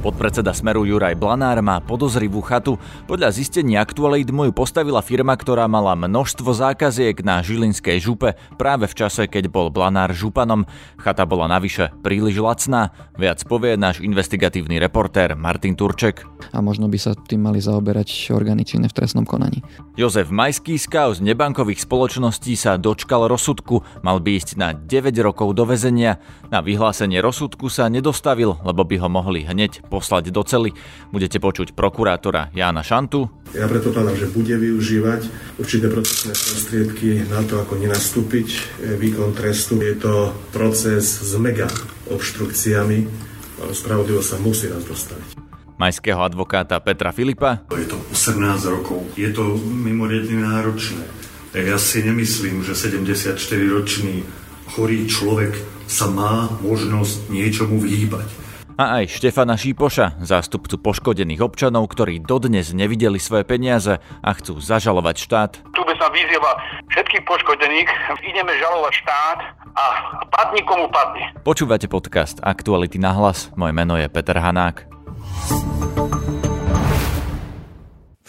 Podpredseda Smeru Juraj Blanár má podozrivú chatu. Podľa zistení aktualít mu ju postavila firma, ktorá mala množstvo zákaziek na Žilinskej župe práve v čase, keď bol Blanár županom. Chata bola navyše príliš lacná. Viac povie náš investigatívny reportér Martin Turček. A možno by sa tým mali zaoberať orgány činné v trestnom konaní. Jozef Majský z kauz nebankových spoločností sa dočkal rozsudku. Mal by ísť na 9 rokov do väzenia. Na vyhlásenie rozsudku sa nedostavil, lebo by ho mohli hneď poslať do cely. Budete počuť prokurátora Jána Šantu. Ja predpokladám, že bude využívať určité procesné prostriedky na to, ako nenastúpiť e, výkon trestu. Je to proces s mega obštrukciami. Spravodlivo sa musí raz dostaviť majského advokáta Petra Filipa. Je to 18 rokov, je to mimoriadne náročné. Ja si nemyslím, že 74-ročný chorý človek sa má možnosť niečomu vyhýbať a aj Štefana Šípoša, zástupcu poškodených občanov, ktorí dodnes nevideli svoje peniaze a chcú zažalovať štát. Tu by sa vyzýva všetkých poškodených, ideme žalovať štát a padni komu padne. Počúvate podcast Aktuality na hlas, moje meno je Peter Hanák.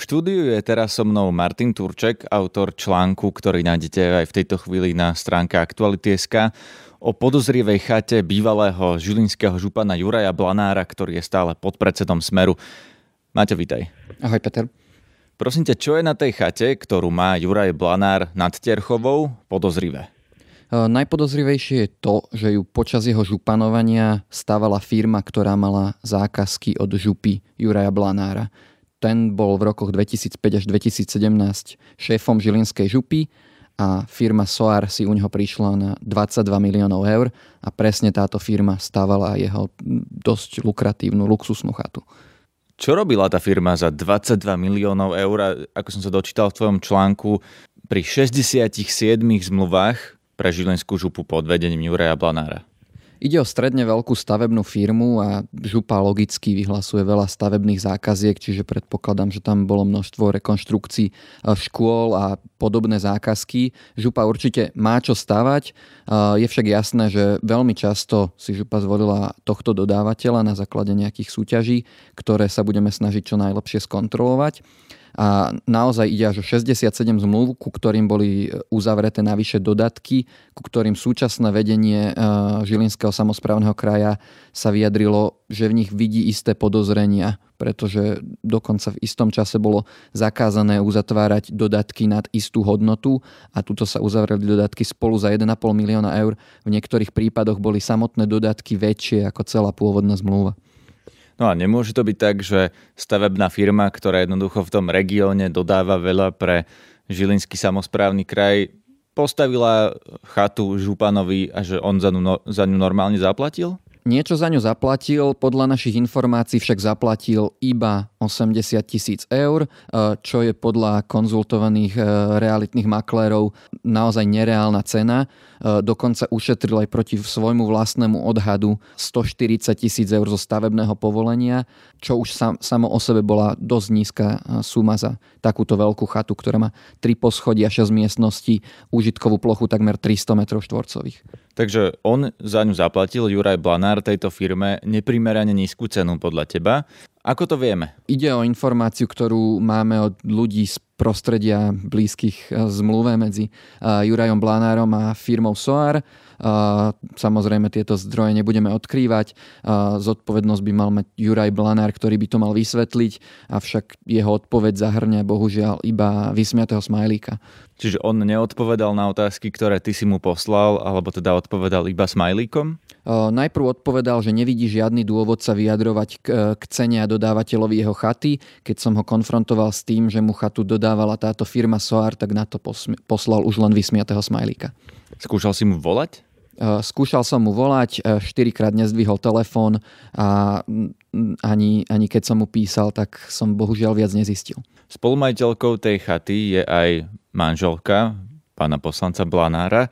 Štúdiu je teraz so mnou Martin Turček, autor článku, ktorý nájdete aj v tejto chvíli na stránke Aktuality.sk o podozrivej chate bývalého žilinského župana Juraja Blanára, ktorý je stále podpredsedom Smeru. Maťo, vítaj. Ahoj, Peter. Prosím ťa, čo je na tej chate, ktorú má Juraj Blanár nad Terchovou, podozrivé? E, najpodozrivejšie je to, že ju počas jeho županovania stávala firma, ktorá mala zákazky od župy Juraja Blanára. Ten bol v rokoch 2005 až 2017 šéfom Žilinskej župy a firma Soar si u neho prišla na 22 miliónov eur a presne táto firma stávala jeho dosť lukratívnu luxusnú chatu. Čo robila tá firma za 22 miliónov eur? Ako som sa dočítal v tvojom článku, pri 67 zmluvách pre Žilinskú župu pod vedením Juraja Blanára. Ide o stredne veľkú stavebnú firmu a župa logicky vyhlasuje veľa stavebných zákaziek, čiže predpokladám, že tam bolo množstvo rekonštrukcií eh, škôl a podobné zákazky. Župa určite má čo stavať. Eh, je však jasné, že veľmi často si župa zvolila tohto dodávateľa na základe nejakých súťaží, ktoré sa budeme snažiť čo najlepšie skontrolovať a naozaj ide až o 67 zmluv, ku ktorým boli e, uzavreté navyše dodatky, ku ktorým súčasné vedenie e, Žilinského samozprávneho kraja sa vyjadrilo, že v nich vidí isté podozrenia, pretože dokonca v istom čase bolo zakázané uzatvárať dodatky nad istú hodnotu a tuto sa uzavreli dodatky spolu za 1,5 milióna eur. V niektorých prípadoch boli samotné dodatky väčšie ako celá pôvodná zmluva. No a nemôže to byť tak, že stavebná firma, ktorá jednoducho v tom regióne dodáva veľa pre Žilinský samozprávny kraj, postavila chatu Županovi a že on za ňu, no, za ňu normálne zaplatil? Niečo za ňu zaplatil, podľa našich informácií však zaplatil iba 80 tisíc eur, e, čo je podľa konzultovaných e, realitných maklérov naozaj nereálna cena. E, dokonca ušetril aj proti svojmu vlastnému odhadu 140 tisíc eur zo stavebného povolenia, čo už sam, samo o sebe bola dosť nízka suma za takúto veľkú chatu, ktorá má 3 poschodia, 6 miestností, užitkovú plochu takmer 300 m štvorcových. Takže on za ňu zaplatil, Juraj Blanár, tejto firme neprimerane nízku cenu podľa teba. Ako to vieme? Ide o informáciu, ktorú máme od ľudí z prostredia blízkych eh, zmluve medzi eh, Jurajom Blanárom a firmou Soar. Eh, samozrejme tieto zdroje nebudeme odkrývať. Zodpovednosť by mal mať Juraj Blanár, ktorý by to mal vysvetliť, avšak jeho odpoveď zahrňa bohužiaľ iba vysmiatého smajlíka. Čiže on neodpovedal na otázky, ktoré ty si mu poslal, alebo teda odpovedal iba smajlíkom? Najprv odpovedal, že nevidí žiadny dôvod sa vyjadrovať k, k cene a dodávateľovi jeho chaty. Keď som ho konfrontoval s tým, že mu chatu dodávala táto firma Soar, tak na to poslal už len vysmiatého smajlíka. Skúšal si mu volať? Skúšal som mu volať, štyrikrát nezdvihol telefón a ani, ani keď som mu písal, tak som bohužiaľ viac nezistil. Spolumajiteľkou tej chaty je aj manželka pána poslanca Blanára.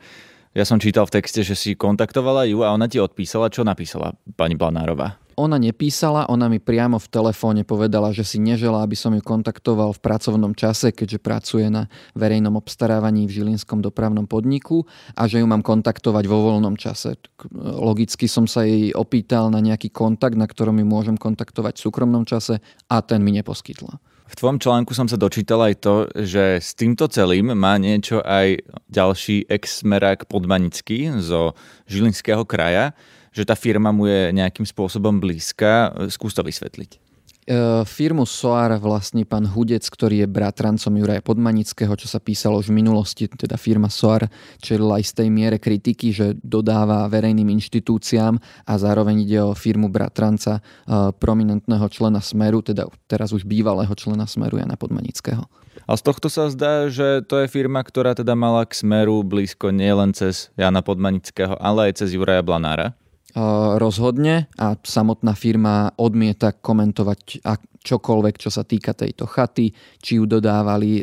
Ja som čítal v texte, že si kontaktovala ju a ona ti odpísala. Čo napísala pani Blanárová? ona nepísala, ona mi priamo v telefóne povedala, že si nežela, aby som ju kontaktoval v pracovnom čase, keďže pracuje na verejnom obstarávaní v Žilinskom dopravnom podniku a že ju mám kontaktovať vo voľnom čase. Logicky som sa jej opýtal na nejaký kontakt, na ktorom ju môžem kontaktovať v súkromnom čase a ten mi neposkytla. V tvojom článku som sa dočítal aj to, že s týmto celým má niečo aj ďalší ex-smerák Podmanický zo Žilinského kraja, že tá firma mu je nejakým spôsobom blízka. Skús to vysvetliť. E, firmu Soar vlastní pán Hudec, ktorý je bratrancom Juraja Podmanického, čo sa písalo už v minulosti, teda firma Soar čelila tej miere kritiky, že dodáva verejným inštitúciám a zároveň ide o firmu bratranca e, prominentného člena Smeru, teda teraz už bývalého člena Smeru Jana Podmanického. A z tohto sa zdá, že to je firma, ktorá teda mala k Smeru blízko nielen cez Jana Podmanického, ale aj cez Juraja Blanára rozhodne a samotná firma odmieta komentovať čokoľvek, čo sa týka tejto chaty, či ju dodávali, e,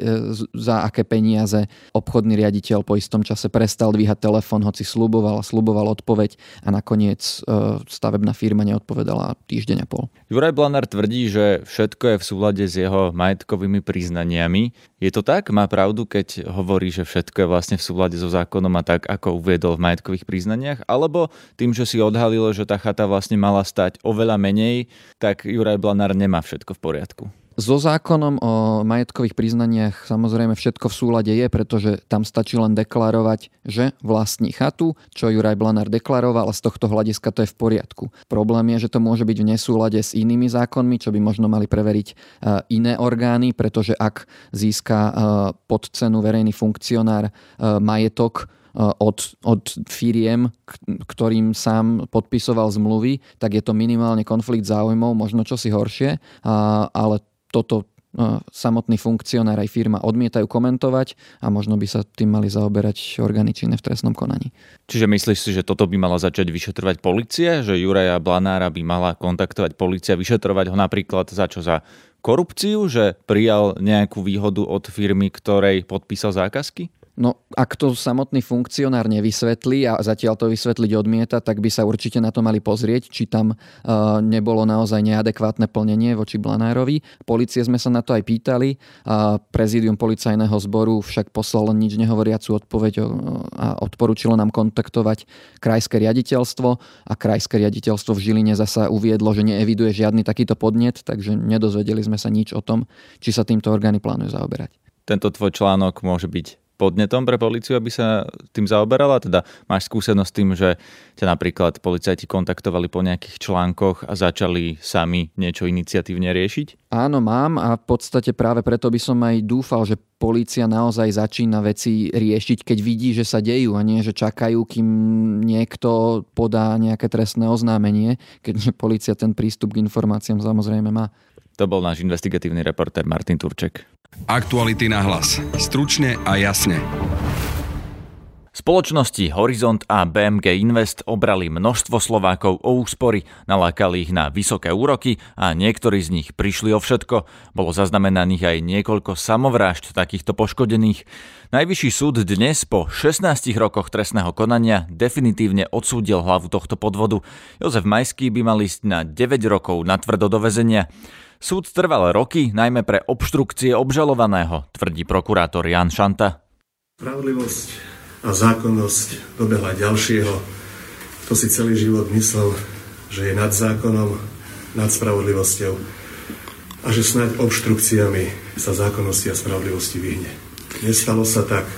za aké peniaze. Obchodný riaditeľ po istom čase prestal dvíhať telefón, hoci sluboval a sluboval odpoveď a nakoniec e, stavebná firma neodpovedala týždeň a pol. Juraj Blanár tvrdí, že všetko je v súlade s jeho majetkovými priznaniami. Je to tak? Má pravdu, keď hovorí, že všetko je vlastne v súlade so zákonom a tak, ako uviedol v majetkových priznaniach? Alebo tým, že si odhalilo, že tá chata vlastne mala stať oveľa menej, tak Juraj Blanár nemá všetko všetko v poriadku? So zákonom o majetkových priznaniach samozrejme všetko v súlade je, pretože tam stačí len deklarovať, že vlastní chatu, čo Juraj Blanár deklaroval a z tohto hľadiska to je v poriadku. Problém je, že to môže byť v nesúlade s inými zákonmi, čo by možno mali preveriť e, iné orgány, pretože ak získa e, pod cenu verejný funkcionár e, majetok, od, od firiem, ktorým sám podpisoval zmluvy, tak je to minimálne konflikt záujmov, možno čosi horšie, ale toto samotný funkcionár aj firma odmietajú komentovať a možno by sa tým mali zaoberať orgány činné v trestnom konaní. Čiže myslíš si, že toto by mala začať vyšetrovať policia? Že Juraja Blanára by mala kontaktovať policia, vyšetrovať ho napríklad za čo? Za korupciu? Že prijal nejakú výhodu od firmy, ktorej podpísal zákazky? No, ak to samotný funkcionár nevysvetlí a zatiaľ to vysvetliť odmieta, tak by sa určite na to mali pozrieť, či tam uh, nebolo naozaj neadekvátne plnenie voči Blanárovi. Polície sme sa na to aj pýtali. Uh, prezidium policajného zboru však poslalo nič nehovoriacu odpoveď uh, a odporúčilo nám kontaktovať krajské riaditeľstvo a krajské riaditeľstvo v Žiline zasa uviedlo, že neeviduje žiadny takýto podnet, takže nedozvedeli sme sa nič o tom, či sa týmto orgány plánujú zaoberať. Tento tvoj článok môže byť podnetom pre policiu, aby sa tým zaoberala? Teda máš skúsenosť s tým, že ťa napríklad policajti kontaktovali po nejakých článkoch a začali sami niečo iniciatívne riešiť? Áno, mám a v podstate práve preto by som aj dúfal, že policia naozaj začína veci riešiť, keď vidí, že sa dejú a nie, že čakajú, kým niekto podá nejaké trestné oznámenie, keďže policia ten prístup k informáciám samozrejme má. To bol náš investigatívny reportér Martin Turček. Aktuality na hlas. Stručne a jasne. Spoločnosti Horizont a BMG Invest obrali množstvo Slovákov o úspory, nalákali ich na vysoké úroky a niektorí z nich prišli o všetko. Bolo zaznamenaných aj niekoľko samovrážd takýchto poškodených. Najvyšší súd dnes po 16 rokoch trestného konania definitívne odsúdil hlavu tohto podvodu. Jozef Majský by mal ísť na 9 rokov na tvrdo do väzenia. Súd trval roky, najmä pre obštrukcie obžalovaného, tvrdí prokurátor Jan Šanta. Spravodlivosť a zákonnosť dobehla ďalšieho. To si celý život myslel, že je nad zákonom, nad spravodlivosťou a že snáď obštrukciami sa zákonnosti a spravodlivosti vyhne. Nestalo sa tak.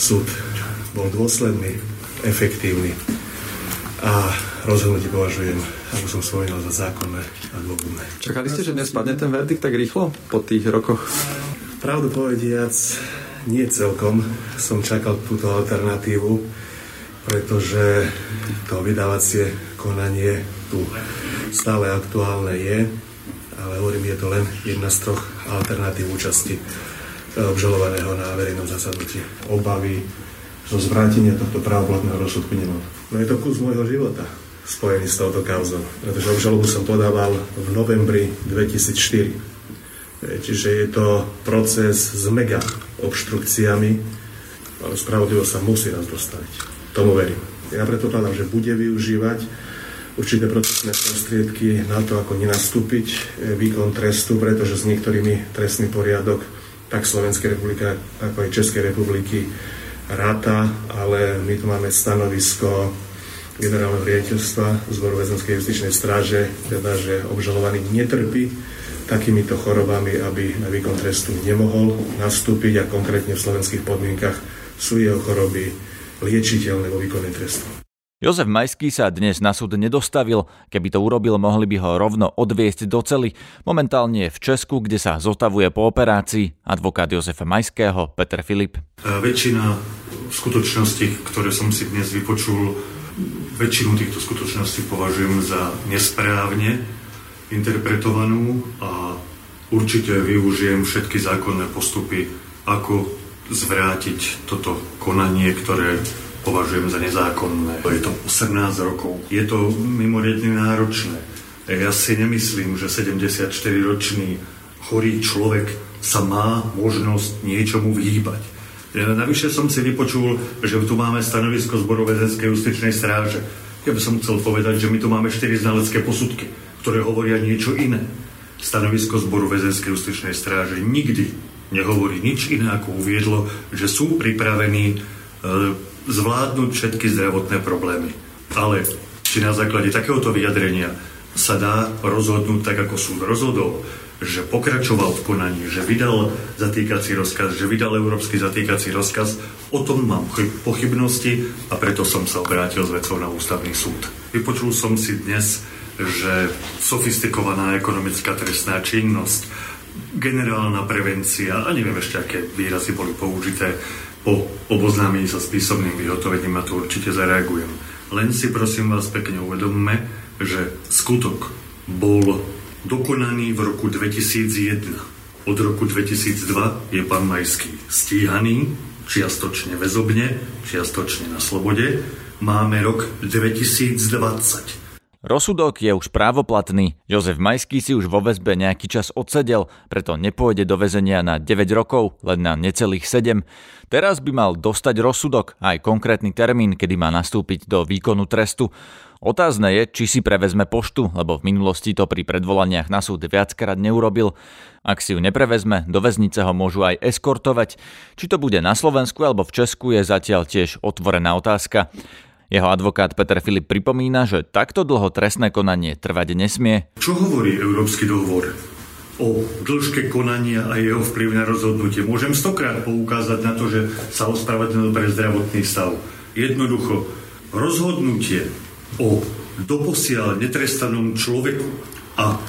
Súd bol dôsledný, efektívny a rozhodnutie považujem ako som spomínal, za zákonné. Čakali ste, že dnes padne ten verdikt tak rýchlo po tých rokoch? Pravdu povediac, nie celkom som čakal túto alternatívu, pretože to vydávacie konanie tu stále aktuálne je, ale hovorím, je to len jedna z troch alternatív účasti obžalovaného na verejnom zasadnutí. Obavy zo zvrátenia tohto právoplatného rozsudku nemám. No je to kus môjho života spojený s touto kauzou. Pretože obžalobu som podával v novembri 2004. E, čiže je to proces s mega obštrukciami, ale spravodlivo sa musí nás dostaviť. Tomu verím. Ja predpokladám, že bude využívať určité procesné prostriedky na to, ako nenastúpiť e, výkon trestu, pretože s niektorými trestný poriadok tak Slovenskej republiky, ako aj Českej republiky ráta, ale my tu máme stanovisko generálneho riaditeľstva zboru väzenskej justičnej stráže, teda, že obžalovaný netrpí takýmito chorobami, aby na výkon trestu nemohol nastúpiť a konkrétne v slovenských podmienkach sú jeho choroby liečiteľné vo výkone trestu. Jozef Majský sa dnes na súd nedostavil. Keby to urobil, mohli by ho rovno odviesť do cely. Momentálne je v Česku, kde sa zotavuje po operácii. Advokát Jozefa Majského, Peter Filip. Väčšina skutočností, ktoré som si dnes vypočul, väčšinu týchto skutočností považujem za nesprávne interpretovanú a určite využijem všetky zákonné postupy, ako zvrátiť toto konanie, ktoré považujem za nezákonné. Je to 18 rokov. Je to mimoriadne náročné. Ja si nemyslím, že 74-ročný chorý človek sa má možnosť niečomu vyhýbať. Ja navyše som si vypočul, že tu máme stanovisko zboru väzenskej justičnej stráže. Ja by som chcel povedať, že my tu máme 4 znalecké posudky, ktoré hovoria niečo iné. Stanovisko zboru väzenskej justičnej stráže nikdy nehovorí nič iné, ako uviedlo, že sú pripravení e, zvládnuť všetky zdravotné problémy. Ale či na základe takéhoto vyjadrenia sa dá rozhodnúť tak, ako súd rozhodol, že pokračoval v konaní, že vydal zatýkací rozkaz, že vydal európsky zatýkací rozkaz, o tom mám pochybnosti a preto som sa obrátil s vecou na ústavný súd. Vypočul som si dnes, že sofistikovaná ekonomická trestná činnosť, generálna prevencia a neviem ešte, aké výrazy boli použité, po oboznámení sa s písomným vyhotovením na to určite zareagujem. Len si prosím vás pekne uvedomme, že skutok bol dokonaný v roku 2001. Od roku 2002 je pán Majský stíhaný, čiastočne väzobne, čiastočne na slobode. Máme rok 2020. Rozsudok je už právoplatný. Jozef Majský si už vo väzbe nejaký čas odsedel, preto nepôjde do väzenia na 9 rokov, len na necelých 7. Teraz by mal dostať rozsudok aj konkrétny termín, kedy má nastúpiť do výkonu trestu. Otázne je, či si prevezme poštu, lebo v minulosti to pri predvolaniach na súd viackrát neurobil. Ak si ju neprevezme, do väznice ho môžu aj eskortovať. Či to bude na Slovensku alebo v Česku je zatiaľ tiež otvorená otázka. Jeho advokát Peter Filip pripomína, že takto dlho trestné konanie trvať nesmie. Čo hovorí Európsky dohovor? o dĺžke konania a jeho vplyv na rozhodnutie. Môžem stokrát poukázať na to, že sa ospravedlnil pre zdravotný stav. Jednoducho, rozhodnutie o doposiaľ netrestanom človeku a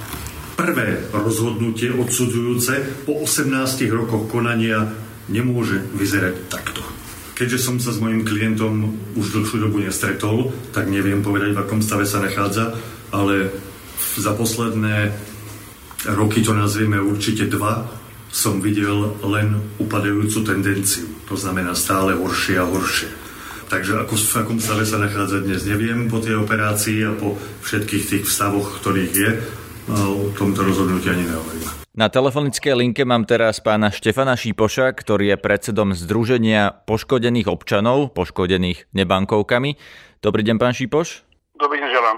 prvé rozhodnutie odsudzujúce po 18 rokoch konania nemôže vyzerať takto. Keďže som sa s mojim klientom už dlhšiu dobu nestretol, tak neviem povedať, v akom stave sa nachádza, ale za posledné roky, to nazvieme určite dva, som videl len upadajúcu tendenciu. To znamená stále horšie a horšie. Takže ako, v akom stave sa nachádza dnes, neviem po tej operácii a po všetkých tých vstavoch, ktorých je, o tomto rozhodnutí ani nehovorím. Na telefonickej linke mám teraz pána Štefana Šípoša, ktorý je predsedom Združenia poškodených občanov, poškodených nebankovkami. Dobrý deň, pán Šípoš. Dobrý deň, želám.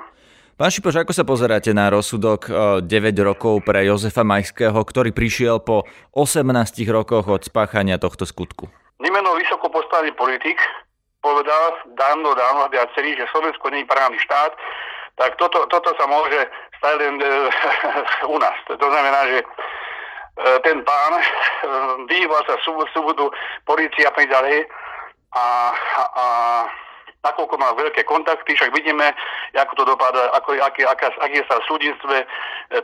Pán Šipoš, ako sa pozeráte na rozsudok 9 eh, rokov pre Jozefa Majského, ktorý prišiel po 18 rokoch od spáchania tohto skutku? Nimeno vysoko postavený politik povedal dávno, dávno viacerý, že Slovensko nie je právny štát, tak toto, toto sa môže stať len e, u nás. To znamená, že e, ten pán e, vyhýbal sa súbodu, policia a ďalej a, a nakoľko má veľké kontakty, však vidíme, ako to dopadá, ako, aký, aká, je sa v súdnictve,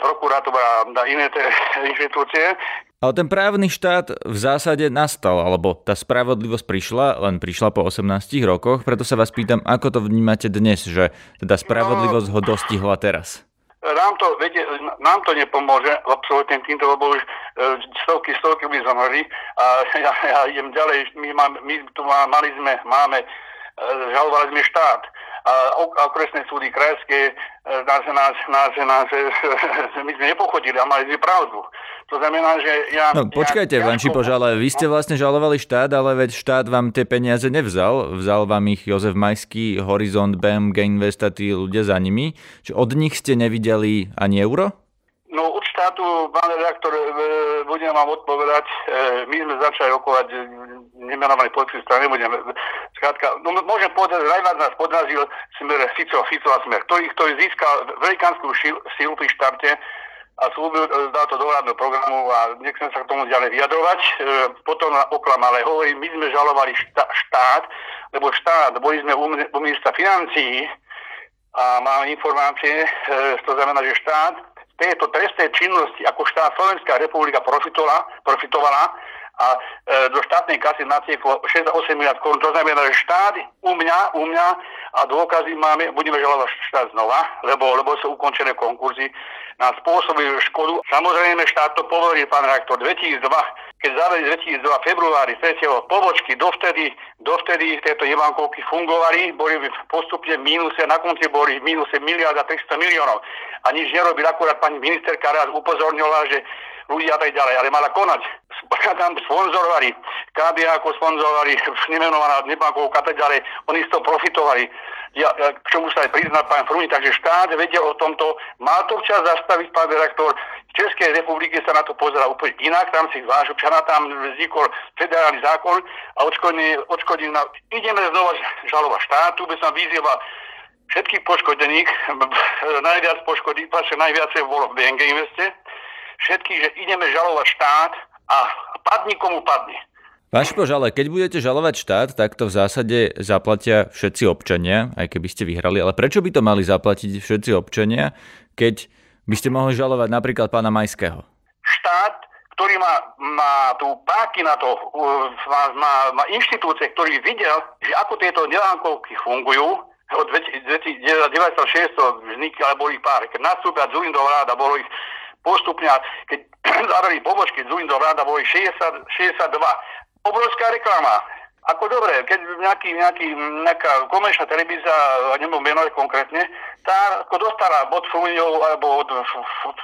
prokurátor a iné tie inštitúcie. Ale ten právny štát v zásade nastal, alebo tá spravodlivosť prišla, len prišla po 18 rokoch, preto sa vás pýtam, ako to vnímate dnes, že teda spravodlivosť ho dostihla teraz? nám to, viete, nám to nepomôže absolútne týmto, lebo už e, stovky, stovky by zomrli a ja, ja idem ďalej, my, má, my tu má, mali sme, máme, žalovali sme štát a okresné súdy krajské nás, nás, nás, nás, my sme nepochodili a mali sme pravdu. To znamená, že ja... No počkajte, ja, Čipoš, ale vy ste vlastne žalovali štát, ale veď štát vám tie peniaze nevzal. Vzal vám ich Jozef Majský, Horizont, BMG Invest a tí ľudia za nimi. Čiže od nich ste nevideli ani euro? No od štátu, pán redaktor, e, budem vám odpovedať. E, my sme začali rokovať e, nemenovaný politický strany, nebudem. Skrátka, no môžem povedať, najviac nás podrazil smer Fico, Fico a smer, ktorý, ktorý získal velikánsku silu pri štarte a slúbil, dal to do programu a nechcem sa k tomu ďalej vyjadrovať. Potom oklamal, ale hovorím, my sme žalovali štát, lebo štát, boli sme u ministra financií a máme informácie, to znamená, že štát tejto trestnej činnosti ako štát Slovenská republika profitovala, profitovala a e, do štátnej kasy natieklo 6-8 miliard korún. To znamená, že štát u mňa, u mňa a dôkazy máme, budeme žalovať štát znova, lebo, lebo sú ukončené konkurzy, nám spôsobili škodu. Samozrejme, štát to povolil, pán rektor, 2002, keď zavedli 2002 februári 3. pobočky, dovtedy, dovtedy tieto jebankovky fungovali, boli postupne v mínuse, na konci boli v mínuse miliarda 300 miliónov. A nič nerobili, akurát pani ministerka raz upozornila, že ľudia a tak ďalej, ale mala konať. Tam sponzorovali, KB ako sponzorovali, nemenovaná nebankovka a tak ďalej, oni z toho profitovali. Ja, k čomu sa aj prizná pán Fruni, takže štát vedel o tomto, mal to včas zastaviť pán redaktor, v Českej republike sa na to pozera úplne inak, tam si váš občana, tam vznikol federálny zákon a odškodní na... Ideme znova žalovať štátu, by som vyzýval všetkých poškodených, najviac poškodí, najviac bolo v BNG Investe, všetkých, že ideme žalovať štát a padni komu padni. Pán Špož, ale keď budete žalovať štát, tak to v zásade zaplatia všetci občania, aj keby ste vyhrali. Ale prečo by to mali zaplatiť všetci občania, keď by ste mohli žalovať napríklad pána Majského? Štát, ktorý má, má tu páky na to, má, má, má inštitúcie, ktorý videl, že ako tieto nelánkovky fungujú, od 1906 vznikli, ale boli pár. Keď nastúpia Zulindov vláda, bolo ich postupne, keď zavreli pobočky z do vláda, boli 60, 62. Obrovská reklama. Ako dobre, keď nejaký, nejaký, nejaká komerčná televízia, nebudem menovať konkrétne, tá ako dostala od Fruňov alebo od,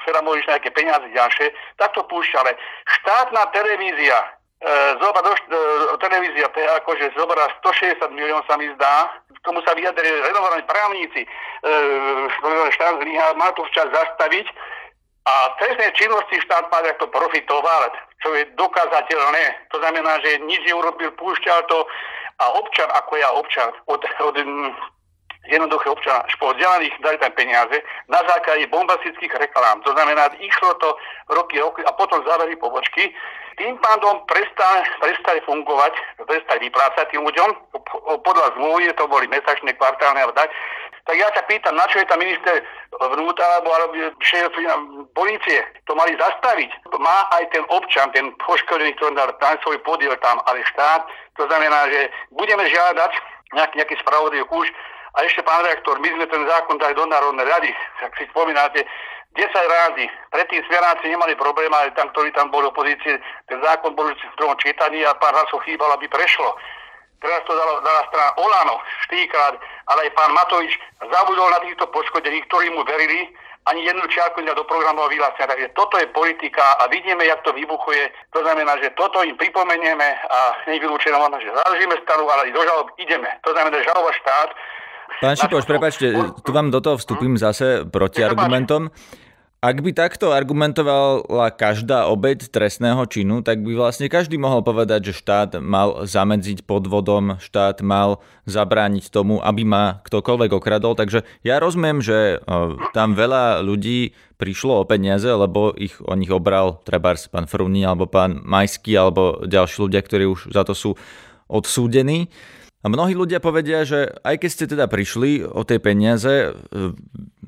Feramoliš nejaké peniaze ďalšie, tak to púšťale. Štátna televízia, e, zoba do, e, televízia, akože zobra 160 milión sa mi zdá, k tomu sa vyjadrili renovovaní právníci, e, štát zlyhá, má to včas zastaviť, a trestné činnosti štát má to profitoval, čo je dokázateľné. To znamená, že nič neurobil, púšťal to a občan, ako ja občan, od, od jednoduché občana, po vzdelaných dali tam peniaze na základe bombastických reklám. To znamená, išlo to roky, roky a potom zavreli pobočky. Tým pádom prestali, prestali fungovať, prestali vyplácať tým ľuďom. Podľa zmluvy to boli mesačné, kvartálne a tak. Tak ja sa pýtam, na čo je tam minister vnútra alebo, alebo policie. To mali zastaviť. Má aj ten občan, ten poškodený, ktorý dal svoj podiel tam, ale štát. To znamená, že budeme žiadať nejaký, nejaký spravodlivý kúš. A ešte, pán reaktor, my sme ten zákon dali do Národnej rady, ak si spomínate, 10 rázy. Predtým smeráci nemali problém, ale tam, ktorí tam boli opozície, ten zákon bol v druhom čítaní a pár hlasov chýbal, aby prešlo. Teraz to dala, dala strana Olano, štýkrát, ale aj pán Matovič zabudol na týchto poškodených, ktorí mu verili, ani jednu čiarku do programového vyhlásenia. Takže toto je politika a vidíme, jak to vybuchuje. To znamená, že toto im pripomenieme a nevylúčené že založíme stanu, ale do žalob ideme. To znamená, že žaloba štát Pán Šipoš, prepačte, tu vám do toho vstúpim zase proti argumentom. Ak by takto argumentovala každá obeď trestného činu, tak by vlastne každý mohol povedať, že štát mal zamedziť podvodom, štát mal zabrániť tomu, aby ma ktokoľvek okradol. Takže ja rozumiem, že tam veľa ľudí prišlo o peniaze, lebo ich o nich obral trebárs pán Fruni alebo pán Majský alebo ďalší ľudia, ktorí už za to sú odsúdení. A mnohí ľudia povedia, že aj keď ste teda prišli o tie peniaze,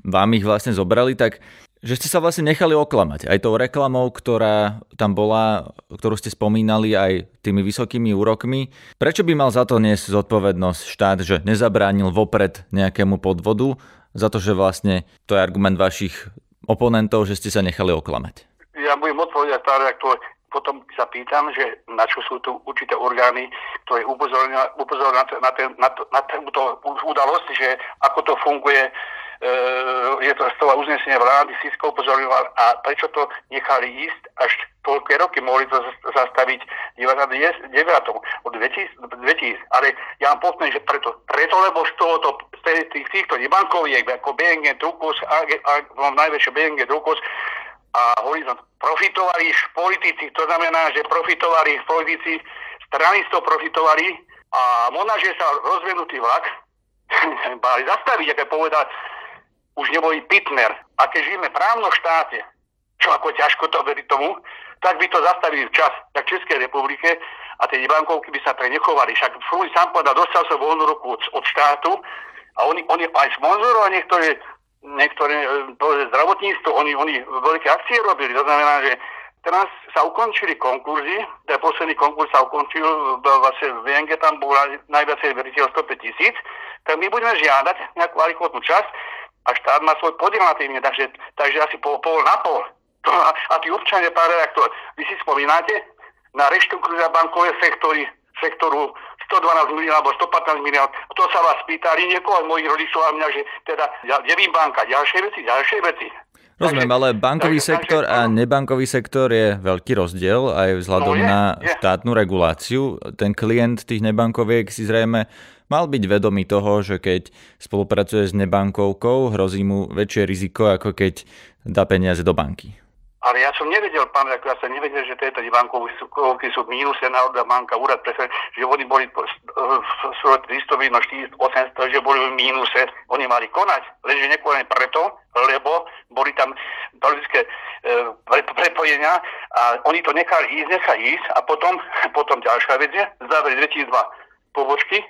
vám ich vlastne zobrali, tak že ste sa vlastne nechali oklamať aj tou reklamou, ktorá tam bola, ktorú ste spomínali aj tými vysokými úrokmi. Prečo by mal za to niesť zodpovednosť štát, že nezabránil vopred nejakému podvodu, za to, že vlastne to je argument vašich oponentov, že ste sa nechali oklamať? Ja budem odpovedať, pán reaktor. potom sa pýtam, že na čo sú tu určité orgány, ktoré upozorňujú na, na, na, na túto udalosť, že ako to funguje je to z toho uznesenia vlády, Sisko upozorňoval a prečo to nechali ísť až toľké roky, mohli to zastaviť 99. od 2000, 2000. Ale ja vám poviem, že preto, preto lebo z tohoto, z tých, týchto nebankoviek, ako BNG Drukus, a, a, a, najväčšie BNG Drukus a Horizont, profitovali politici, to znamená, že profitovali politici, strany toho profitovali a že sa rozvinutý vlak mali zastaviť, ako povedal už neboli Pitner. A keď žijeme v právnom štáte, čo ako ťažko to veriť tomu, tak by to zastavili včas, tak Českej republike a tie bankovky by sa tak nechovali. Však Frúli sám povedal, dostal sa voľnú roku od, od štátu a oni, oni aj sponzorovali niektoré, niektoré e, zdravotníctvo, oni, oni veľké akcie robili. To znamená, že teraz sa ukončili konkurzy, ten posledný konkurs sa ukončil, vlastne v VNG tam bol najviacej veriteľ 105 tisíc, tak my budeme žiadať nejakú alikvotnú časť, a štát má svoj podiel na tým, takže, takže asi pol, pol na pol. To, a tí občania, pán redaktor, vy si spomínate na reštruktúra bankové sektory, sektoru 112 miliónov alebo 115 miliónov. To sa vás pýtali niekoho z mojich rodičov a mňa, že teda devím banka, ďalšie veci, ďalšie veci. Rozumiem, ale bankový takže, sektor takže, a nebankový sektor je veľký rozdiel aj vzhľadom no je, na je. štátnu reguláciu. Ten klient tých nebankoviek si zrejme mal byť vedomý toho, že keď spolupracuje s nebankovkou, hrozí mu väčšie riziko, ako keď dá peniaze do banky. Ale ja som nevedel, pán ja som nevedel, že tieto bankovky sú, v mínuse, náhodná banka, úrad pre že oni boli 300, 400, 800, že boli v mínuse, oni mali konať, lenže nekonali preto, lebo boli tam politické e, prepojenia a oni to nechali ísť, nechali ísť a potom, potom ďalšia vec je, záver 2002 pobočky,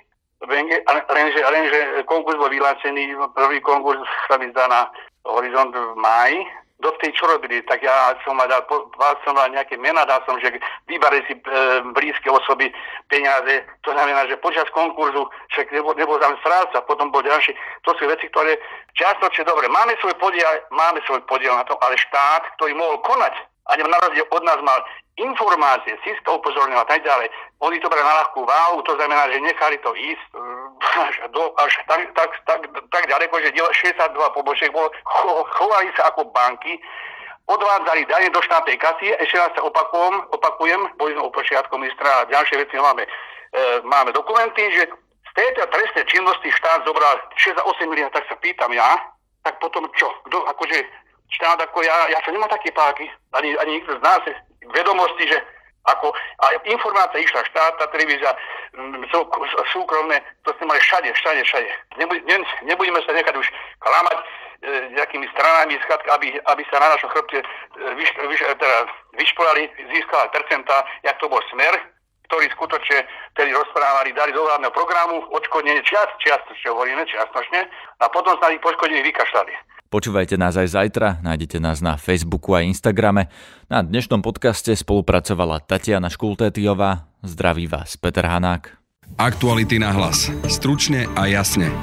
lenže, lenže konkurs bol vyhlásený, prvý konkurs sa mi zdá na horizont v máji, tej čo robili, tak ja som mal dal, som mal nejaké mena, dal som, že vybere si e, blízke osoby peniaze, to znamená, že počas konkurzu, však nebol, nebol tam stráca, potom bol ďalší, to sú veci, ktoré častočne dobre, máme svoj podiel, máme svoj podiel na to, ale štát, ktorý mohol konať, a na rozdiel od nás mal informácie, Siska upozornila a tak ďalej. Oni to brali na ľahkú váhu, to znamená, že nechali to ísť až, do, až tak, tak, tak, tak ďaleko, že 62 pobočiek bolo, cho, chovali sa ako banky, odvádzali dane do štátnej kasy, ešte raz sa opakujem, opakujem, boli sme u počiatku ministra a ďalšie veci máme, e, máme dokumenty, že z tejto trestnej činnosti štát zobral 68 miliard, tak sa pýtam ja, tak potom čo? Kto, akože štát ako ja, ja som nemal také páky, ani, ani nikto z nás, vedomosti, že ako, a informácia išla štátna televízia, mm, sú, súkromné, to sme mali všade, všade, všade. Nebuď, ne, nebudeme sa nechať už klamať e, nejakými stranami, skratka, aby, aby sa na našom chrbte e, vyš, vyš, teda vyšporali, získali percentá, jak to bol smer, ktorí skutočne tedy rozprávali, dali do vládneho programu odškodnenie čiast, čiastočne hovoríme, čiastočne, a potom sa ich poškodení vykašľali. Počúvajte nás aj zajtra, nájdete nás na Facebooku a Instagrame. Na dnešnom podcaste spolupracovala Tatiana Škultétiová. Zdraví vás Peter Hanák. Aktuality na hlas. Stručne a jasne.